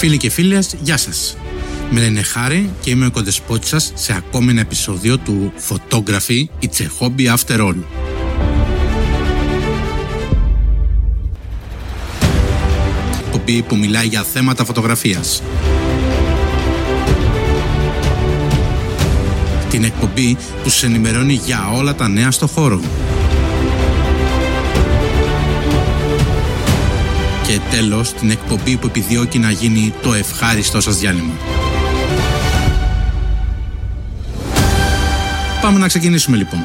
Φίλοι και φίλες, γεια σας. Με λένε Χάρη και είμαι ο κοντεσπότης σας σε ακόμη ένα επεισόδιο του Photography It's a Hobby After All. Εκπομπή που μιλάει για θέματα φωτογραφίας. Την εκπομπή που σας ενημερώνει για όλα τα νέα στο χώρο. Και τέλος, την εκπομπή που επιδιώκει να γίνει το ευχάριστό σας διάλειμμα. Πάμε να ξεκινήσουμε λοιπόν.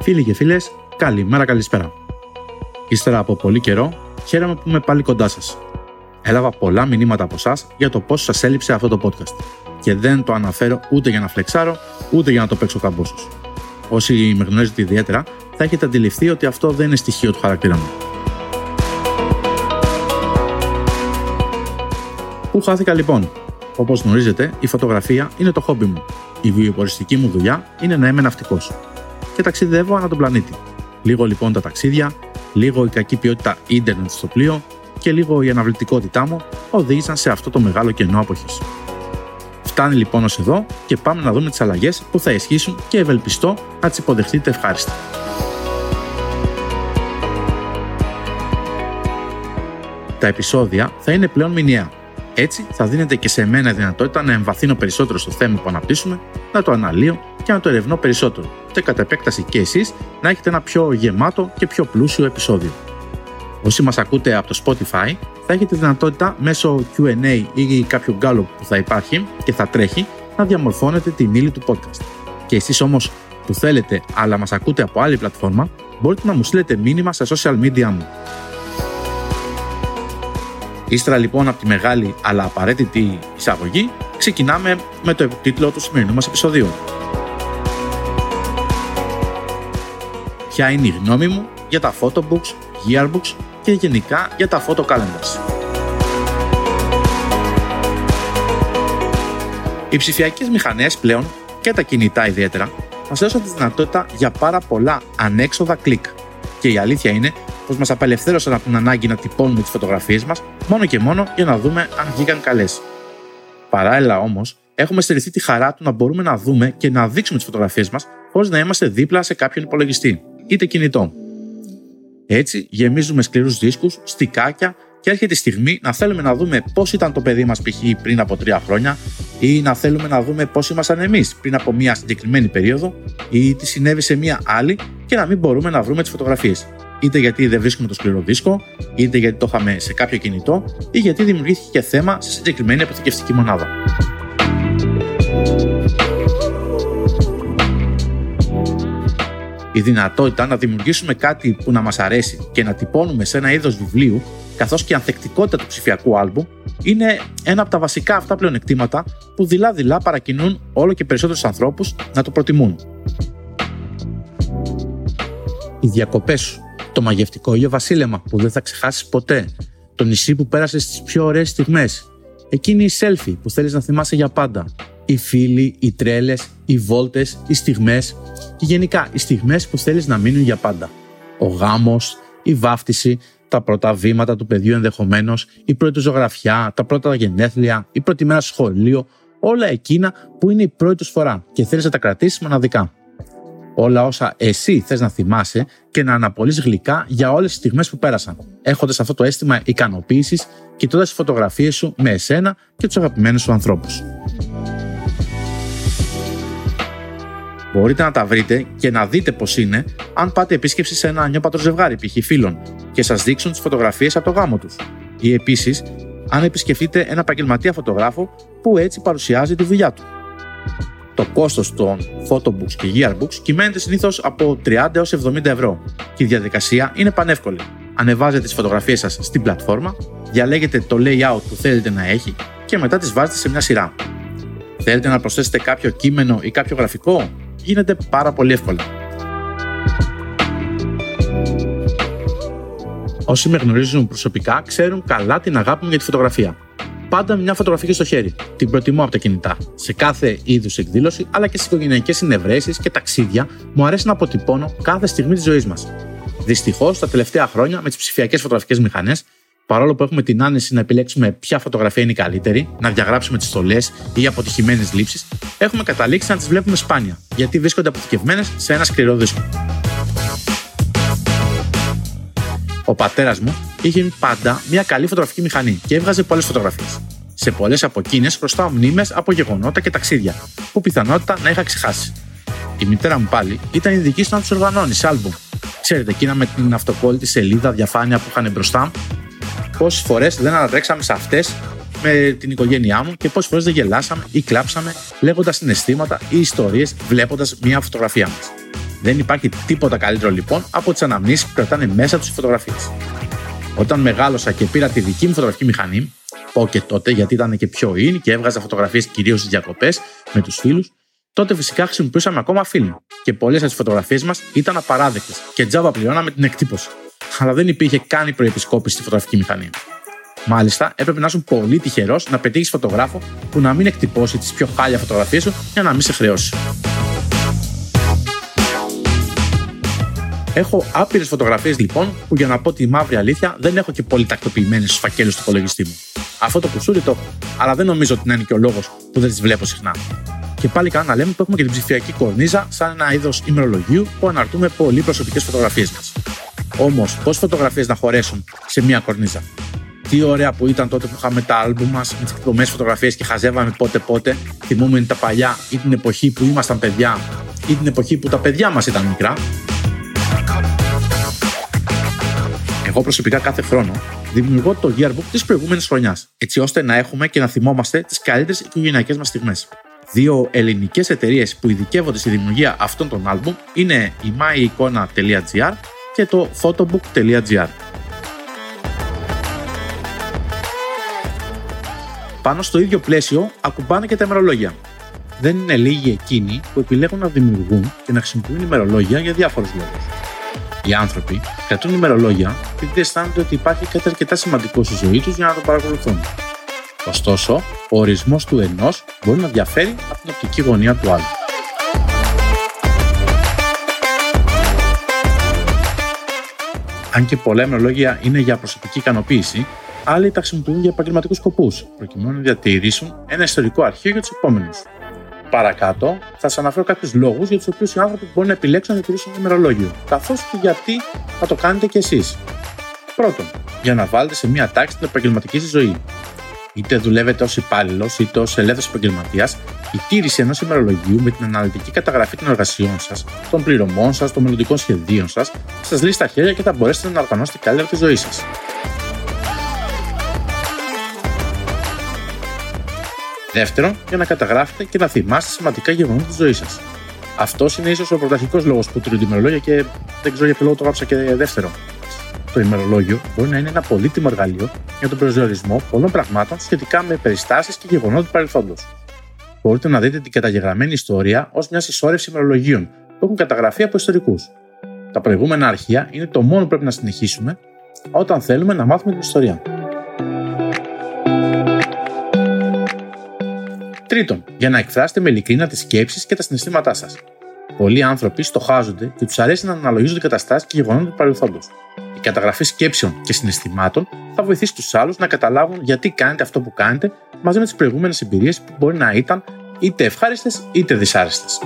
Φίλοι και φίλες, καλημέρα καλησπέρα. Ύστερα από πολύ καιρό, χαίρομαι που είμαι πάλι κοντά σας. Έλαβα πολλά μηνύματα από εσά για το πώς σας έλειψε αυτό το podcast και δεν το αναφέρω ούτε για να φλεξάρω, ούτε για να το παίξω καμπόσους. Όσοι με γνωρίζετε ιδιαίτερα, θα έχετε αντιληφθεί ότι αυτό δεν είναι στοιχείο του χαρακτήρα μου. Πού χάθηκα λοιπόν; Όπως γνωρίζετε, η φωτογραφία είναι το χόμπι μου. Η βιοποριστική μου δουλειά είναι να είμαι ναυτικός. Και ταξιδεύω ανά τον πλανήτη. Λίγο λοιπόν τα ταξίδια, λίγο η κακή ποιότητα ίντερνετ στο πλοίο και λίγο η αναβλητικότητά μου οδήγησαν σε αυτό το μεγάλο κενό αποχής. Φτάνει λοιπόν ως εδώ και πάμε να δούμε τις αλλαγές που θα ισχύσουν και ευελπιστώ να τις υποδεχτείτε ευχάριστα. Τα επεισόδια θα είναι πλέον μηνιαία έτσι θα δίνεται και σε μένα δυνατότητα να εμβαθύνω περισσότερο στο θέμα που αναπτύσσουμε, να το αναλύω και να το ερευνώ περισσότερο, και κατά επέκταση και εσείς να έχετε ένα πιο γεμάτο και πιο πλούσιο επεισόδιο. Όσοι μας ακούτε από το Spotify, θα έχετε δυνατότητα μέσω QA ή κάποιο γκάλο που θα υπάρχει και θα τρέχει να διαμορφώνετε την ύλη του podcast. Και εσείς όμως που θέλετε αλλά μας ακούτε από άλλη πλατφόρμα, μπορείτε να μου στείλετε μήνυμα στα social media μου. Ύστερα λοιπόν από τη μεγάλη αλλά απαραίτητη εισαγωγή, ξεκινάμε με το τίτλο του σημερινού μας επεισοδίου. Ποια είναι η γνώμη μου για τα photobooks, yearbooks και γενικά για τα photo calendars. Οι ψηφιακές μηχανές πλέον και τα κινητά ιδιαίτερα μας έδωσαν τη δυνατότητα για πάρα πολλά ανέξοδα κλικ. Και η αλήθεια είναι πως μας απελευθέρωσαν από την ανάγκη να τυπώνουμε τις φωτογραφίες μας μόνο και μόνο για να δούμε αν βγήκαν καλές. Παράλληλα όμως, έχουμε στερηθεί τη χαρά του να μπορούμε να δούμε και να δείξουμε τις φωτογραφίες μας χωρίς να είμαστε δίπλα σε κάποιον υπολογιστή, είτε κινητό. Έτσι, γεμίζουμε σκληρούς δίσκους, στικάκια και έρχεται η στιγμή να θέλουμε να δούμε πώς ήταν το παιδί μας π.χ. πριν από τρία χρόνια, ή να θέλουμε να δούμε πώς ήμασταν εμείς πριν από μια συγκεκριμένη περίοδο, ή τι συνέβη σε μια άλλη και να μην μπορούμε να βρούμε τις φωτογραφίες είτε γιατί δεν βρίσκουμε το σκληρό δίσκο, είτε γιατί το είχαμε σε κάποιο κινητό, ή γιατί δημιουργήθηκε και θέμα σε συγκεκριμένη αποθηκευτική μονάδα. Η δυνατότητα να δημιουργήσουμε κάτι που να μας αρέσει και να τυπώνουμε σε ένα είδος βιβλίου, καθώς και η ανθεκτικότητα του ψηφιακού άλμπου, είναι ένα από τα βασικά αυτά πλεονεκτήματα που δειλά-δειλά παρακινούν όλο και περισσότερους ανθρώπους να το προτιμούν. Οι διακοπές σου το μαγευτικό Ιο Βασίλεμα που δεν θα ξεχάσεις ποτέ, το νησί που πέρασες στις πιο ωραίες στιγμές, εκείνη η selfie που θέλεις να θυμάσαι για πάντα, οι φίλοι, οι τρέλες, οι βόλτες, οι στιγμές και γενικά οι στιγμές που θέλεις να μείνουν για πάντα. Ο γάμος, η βάφτιση, τα πρώτα βήματα του παιδιού ενδεχομένως, η πρώτη ζωγραφιά, τα πρώτα γενέθλια, η πρώτη μέρα σχολείο, όλα εκείνα που είναι η πρώτη τους φορά και θέλεις να τα κρατήσεις μοναδικά όλα όσα εσύ θες να θυμάσαι και να αναπολύει γλυκά για όλες τις στιγμές που πέρασαν, έχοντας αυτό το αίσθημα ικανοποίησης, κοιτώντας τις φωτογραφίες σου με εσένα και τους αγαπημένους σου ανθρώπους. Μπορείτε να τα βρείτε και να δείτε πώς είναι αν πάτε επίσκεψη σε ένα νιόπατρο ζευγάρι π.χ. φίλων και σας δείξουν τις φωτογραφίες από το γάμο τους. Ή επίσης αν επισκεφτείτε ένα επαγγελματία φωτογράφο που έτσι παρουσιάζει τη δουλειά του το κόστος των photobooks και yearbooks κυμαίνεται συνήθως από 30 έως 70 ευρώ και η διαδικασία είναι πανεύκολη. Ανεβάζετε τις φωτογραφίες σας στην πλατφόρμα, διαλέγετε το layout που θέλετε να έχει και μετά τις βάζετε σε μια σειρά. Θέλετε να προσθέσετε κάποιο κείμενο ή κάποιο γραφικό, γίνεται πάρα πολύ εύκολα. Όσοι με γνωρίζουν προσωπικά ξέρουν καλά την αγάπη μου για τη φωτογραφία. πάντα μια φωτογραφία στο χέρι. Την προτιμώ από τα κινητά. Σε κάθε είδους εκδήλωση, αλλά και στις οικογενειακές συνευρέσεις και ταξίδια, μου αρέσει να αποτυπώνω κάθε στιγμή της ζωής μας. Δυστυχώς, τα τελευταία χρόνια, με τις ψηφιακές φωτογραφικές μηχανές, παρόλο που έχουμε την άνεση να επιλέξουμε ποια φωτογραφία είναι η καλύτερη, να διαγράψουμε τις στολές ή αποτυχημένες λήψεις, έχουμε καταλήξει να τις βλέπουμε σπάνια, γιατί βρίσκονται αποθηκευμένες σε ένα σκληρό δίσκο. Ο πατέρας μου είχε πάντα μια καλή φωτογραφική μηχανή και έβγαζε πολλές φωτογραφίες. Σε πολλές από εκείνες χρωστάω μνήμες από γεγονότα και ταξίδια, που πιθανότητα να είχα ξεχάσει. Η μητέρα μου πάλι ήταν ειδική στο να τους οργανώνει σε άλμπουμ. Ξέρετε, εκείνα με την αυτοκόλλητη σελίδα διαφάνεια που είχαν μπροστά πόσες φορές δεν ανατρέξαμε σε αυτές με την οικογένειά μου και πόσες φορές δεν γελάσαμε ή κλάψαμε λέγοντας συναισθήματα ή ιστορίες βλέποντας μια φωτογραφία μας. Δεν υπάρχει τίποτα καλύτερο λοιπόν από τις αναμνήσεις που κρατάνε μέσα τους οι φωτογραφίες. Όταν μεγάλωσα και πήρα τη δική μου φωτογραφική μηχανή, πω και τότε γιατί ήταν και πιο in και έβγαζα φωτογραφίες κυρίως στις διακοπές με τους φίλους, τότε φυσικά χρησιμοποιούσαμε ακόμα film και πολλές από τις φωτογραφίες μας ήταν απαράδεκτες και τζάβα πληρώναμε την εκτύπωση αλλά δεν υπήρχε καν η προεπισκόπηση στη φωτογραφική μηχανή. Μάλιστα, έπρεπε να είσαι πολύ τυχερός να πετύχεις φωτογράφο που να μην εκτυπώσει τις πιο χάλια φωτογραφίες σου για να μην σε χρεώσει. Έχω άπειρες φωτογραφίες λοιπόν που για να πω τη μαύρη αλήθεια δεν έχω και πολύ τακτοποιημένες στους φακέλους του υπολογιστή μου. Αυτό το κουσούρι το έχω, αλλά δεν νομίζω ότι να είναι και ο λόγος που δεν τις βλέπω συχνά. Και πάλι καλά να λέμε που έχουμε και την ψηφιακή κορνίζα σαν ένα είδος ημερολογίου που αναρτούμε πολύ προσωπικές φωτογραφίες μας. Όμως, πώς φωτογραφίες να χωρέσουν σε μία κορνίζα; Τι ωραία που ήταν τότε που είχαμε τα άλμπουμ μας με τις εκδομές φωτογραφίες και χαζεύαμε πότε-πότε. Θυμούμενοι τα παλιά ή την εποχή που ήμασταν παιδιά ή την εποχή που τα παιδιά μας ήταν μικρά. Εγώ προσωπικά κάθε χρόνο δημιουργώ το yearbook της προηγούμενης χρονιάς, έτσι ώστε να έχουμε και να θυμόμαστε τις καλύτερες οικογενειακές μας στιγμές. Δύο ελληνικές εταιρείες που ειδικεύονται στη δημιουργία αυτών των άλμπουμ είναι η myicona.gr και το photobook.gr. Πάνω στο ίδιο πλαίσιο ακουμπάνε και τα ημερολόγια. Δεν είναι λίγοι εκείνοι που επιλέγουν να δημιουργούν και να χρησιμοποιούν ημερολόγια για διάφορους λόγους. Οι άνθρωποι κρατούν ημερολόγια επειδή αισθάνονται ότι υπάρχει κάτι αρκετά σημαντικό στη ζωή τους για να το παρακολουθούν. Ωστόσο, ο ορισμός του ενός μπορεί να διαφέρει από την οπτική γωνία του άλλου. Αν και πολλά ημερολόγια είναι για προσωπική ικανοποίηση, άλλοι τα χρησιμοποιούν για επαγγελματικούς σκοπούς, προκειμένου να διατηρήσουν ένα ιστορικό αρχείο για τους επόμενους. Παρακάτω, θα σας αναφέρω κάποιους λόγους για τους οποίους οι άνθρωποι μπορούν να επιλέξουν να διατηρήσουν ένα ημερολόγιο, καθώς και γιατί θα το κάνετε κι εσείς. Πρώτον, για να βάλετε σε μία τάξη την επαγγελματική σας ζωή είτε δουλεύετε ως υπάλληλος είτε ως ελεύθερος επαγγελματίας, η τήρηση ενός ημερολογίου με την αναλυτική καταγραφή των εργασιών σας, των πληρωμών σας, των μελλοντικών σχεδίων σας, σας λύσει τα χέρια και θα μπορέσετε να οργανώσετε καλύτερα τη ζωή σας. Δεύτερον, για να καταγράφετε και να θυμάστε σημαντικά γεγονότα της ζωής σας. Αυτός είναι ίσως ο πρωταρχικός λόγος που τηρούνται ημερολόγια και δεν ξέρω για ποιο λόγο το γράψα και δεύτερο το ημερολόγιο μπορεί να είναι ένα πολύτιμο εργαλείο για τον προσδιορισμό πολλών πραγμάτων σχετικά με περιστάσεις και γεγονότα του παρελθόντος. Μπορείτε να δείτε την καταγεγραμμένη ιστορία ως μια συσσόρευση ημερολογίων που έχουν καταγραφεί από ιστορικούς. Τα προηγούμενα αρχεία είναι το μόνο που πρέπει να συνεχίσουμε όταν θέλουμε να μάθουμε την ιστορία. Τρίτον, για να εκφράσετε με ειλικρίνα τις σκέψεις και τα συναισθήματά σας. Πολλοί άνθρωποι στοχάζονται και τους αρέσει να αναλογίζονται καταστάσεις και γεγονότα του παρελθόντος. Η καταγραφή σκέψεων και συναισθημάτων θα βοηθήσει τους άλλους να καταλάβουν γιατί κάνετε αυτό που κάνετε μαζί με τις προηγούμενες εμπειρίες που μπορεί να ήταν είτε ευχάριστες είτε δυσάρεστες.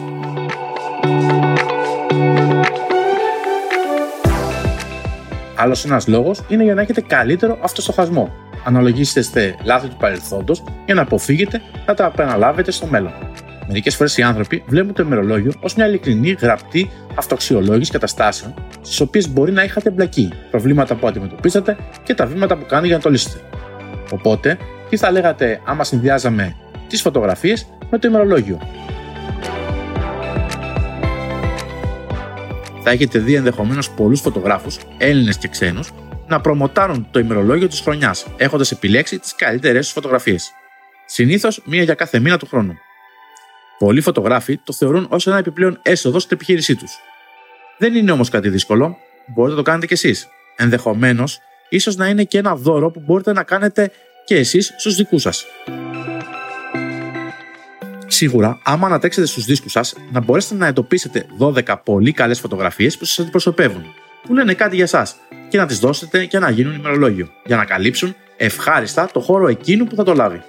Άλλος ένας λόγος είναι για να έχετε καλύτερο αυτοστοχασμό. Αναλογίστε λάθη του παρελθόντος για να αποφύγετε να τα επαναλάβετε στο μέλλον. Μερικές φορές οι άνθρωποι βλέπουν το ημερολόγιο ως μια ειλικρινή, γραπτή αυτοαξιολόγηση καταστάσεων, στις οποίες μπορεί να είχατε εμπλακεί, προβλήματα που αντιμετωπίσατε και τα βήματα που κάνετε για να το λύσετε. Οπότε, τι θα λέγατε άμα συνδυάζαμε τις φωτογραφίες με το ημερολόγιο; Θα έχετε δει ενδεχομένως πολλούς φωτογράφους, Έλληνες και ξένους, να προμοτάρουν το ημερολόγιο της χρονιάς, έχοντας επιλέξει τις καλύτερες τους φωτογραφίες. Συνήθως μία για κάθε μήνα του χρόνου. Πολλοί φωτογράφοι το θεωρούν ως ένα επιπλέον έσοδο στην επιχείρησή τους. Δεν είναι όμως κάτι δύσκολο, μπορείτε να το κάνετε κι εσείς. Ενδεχομένως, ίσως να είναι και ένα δώρο που μπορείτε να κάνετε και εσείς στους δικούς σας. Σίγουρα, άμα ανατρέξετε στους δίσκους σας, να μπορέσετε να εντοπίσετε 12 πολύ καλές φωτογραφίες που σας αντιπροσωπεύουν, που λένε κάτι για σας και να τις δώσετε και να γίνουν ημερολόγιο, για να καλύψουν ευχάριστα το χώρο εκείνου που θα το λάβει.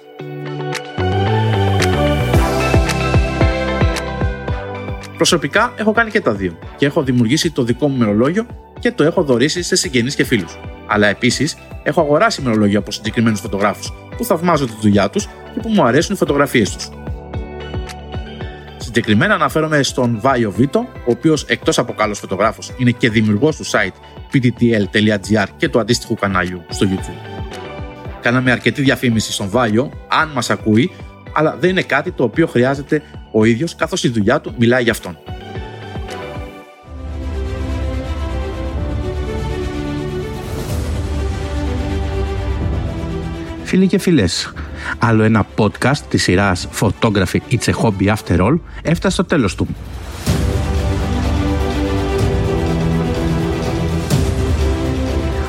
Προσωπικά έχω κάνει και τα δύο και έχω δημιουργήσει το δικό μου ημερολόγιο και το έχω δωρήσει σε συγγενείς και φίλους. Αλλά επίσης έχω αγοράσει ημερολόγια από συγκεκριμένους φωτογράφους που θαυμάζω τη δουλειά τους και που μου αρέσουν οι φωτογραφίες τους. Συγκεκριμένα αναφέρομαι στον Βάιο Βίτο, ο οποίος εκτός από καλός φωτογράφος είναι και δημιουργός του site pttl.gr και του αντίστοιχου κανάλιου στο YouTube. Κάναμε αρκετή διαφήμιση στον Βάιο, αν μας ακούει, αλλά δεν είναι κάτι το οποίο χρειάζεται ο ίδιος καθώς η δουλειά του μιλάει για αυτόν. Φίλοι και φίλες, άλλο ένα podcast της σειράς Photography It's a Hobby After All έφτασε στο τέλος του.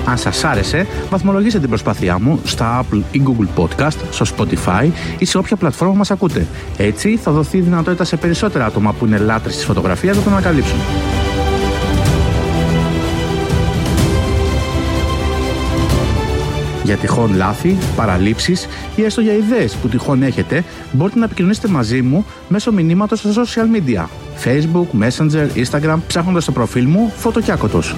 Αν σας άρεσε, βαθμολογήστε την προσπάθειά μου στα Apple ή Google Podcast, στο Spotify ή σε όποια πλατφόρμα μας ακούτε. Έτσι θα δοθεί δυνατότητα σε περισσότερα άτομα που είναι λάτρες της φωτογραφίας να τον ανακαλύψουν. Για τυχόν λάθη, παραλήψεις ή έστω για ιδέες που τυχόν έχετε, μπορείτε να επικοινωνήσετε μαζί μου μέσω μηνύματος στα social media. Facebook, Messenger, Instagram, ψάχνοντας το προφίλ μου Φωτοκιάκοτος.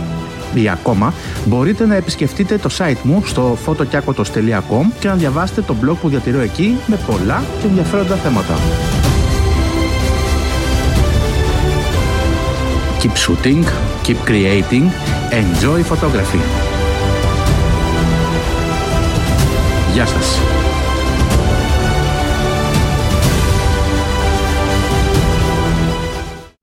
Ή ακόμα, μπορείτε να επισκεφτείτε το site μου στο fotokiakotos.com και να διαβάσετε το blog που διατηρώ εκεί με πολλά και ενδιαφέροντα θέματα. Keep shooting, keep creating, enjoy photography. Γεια σας.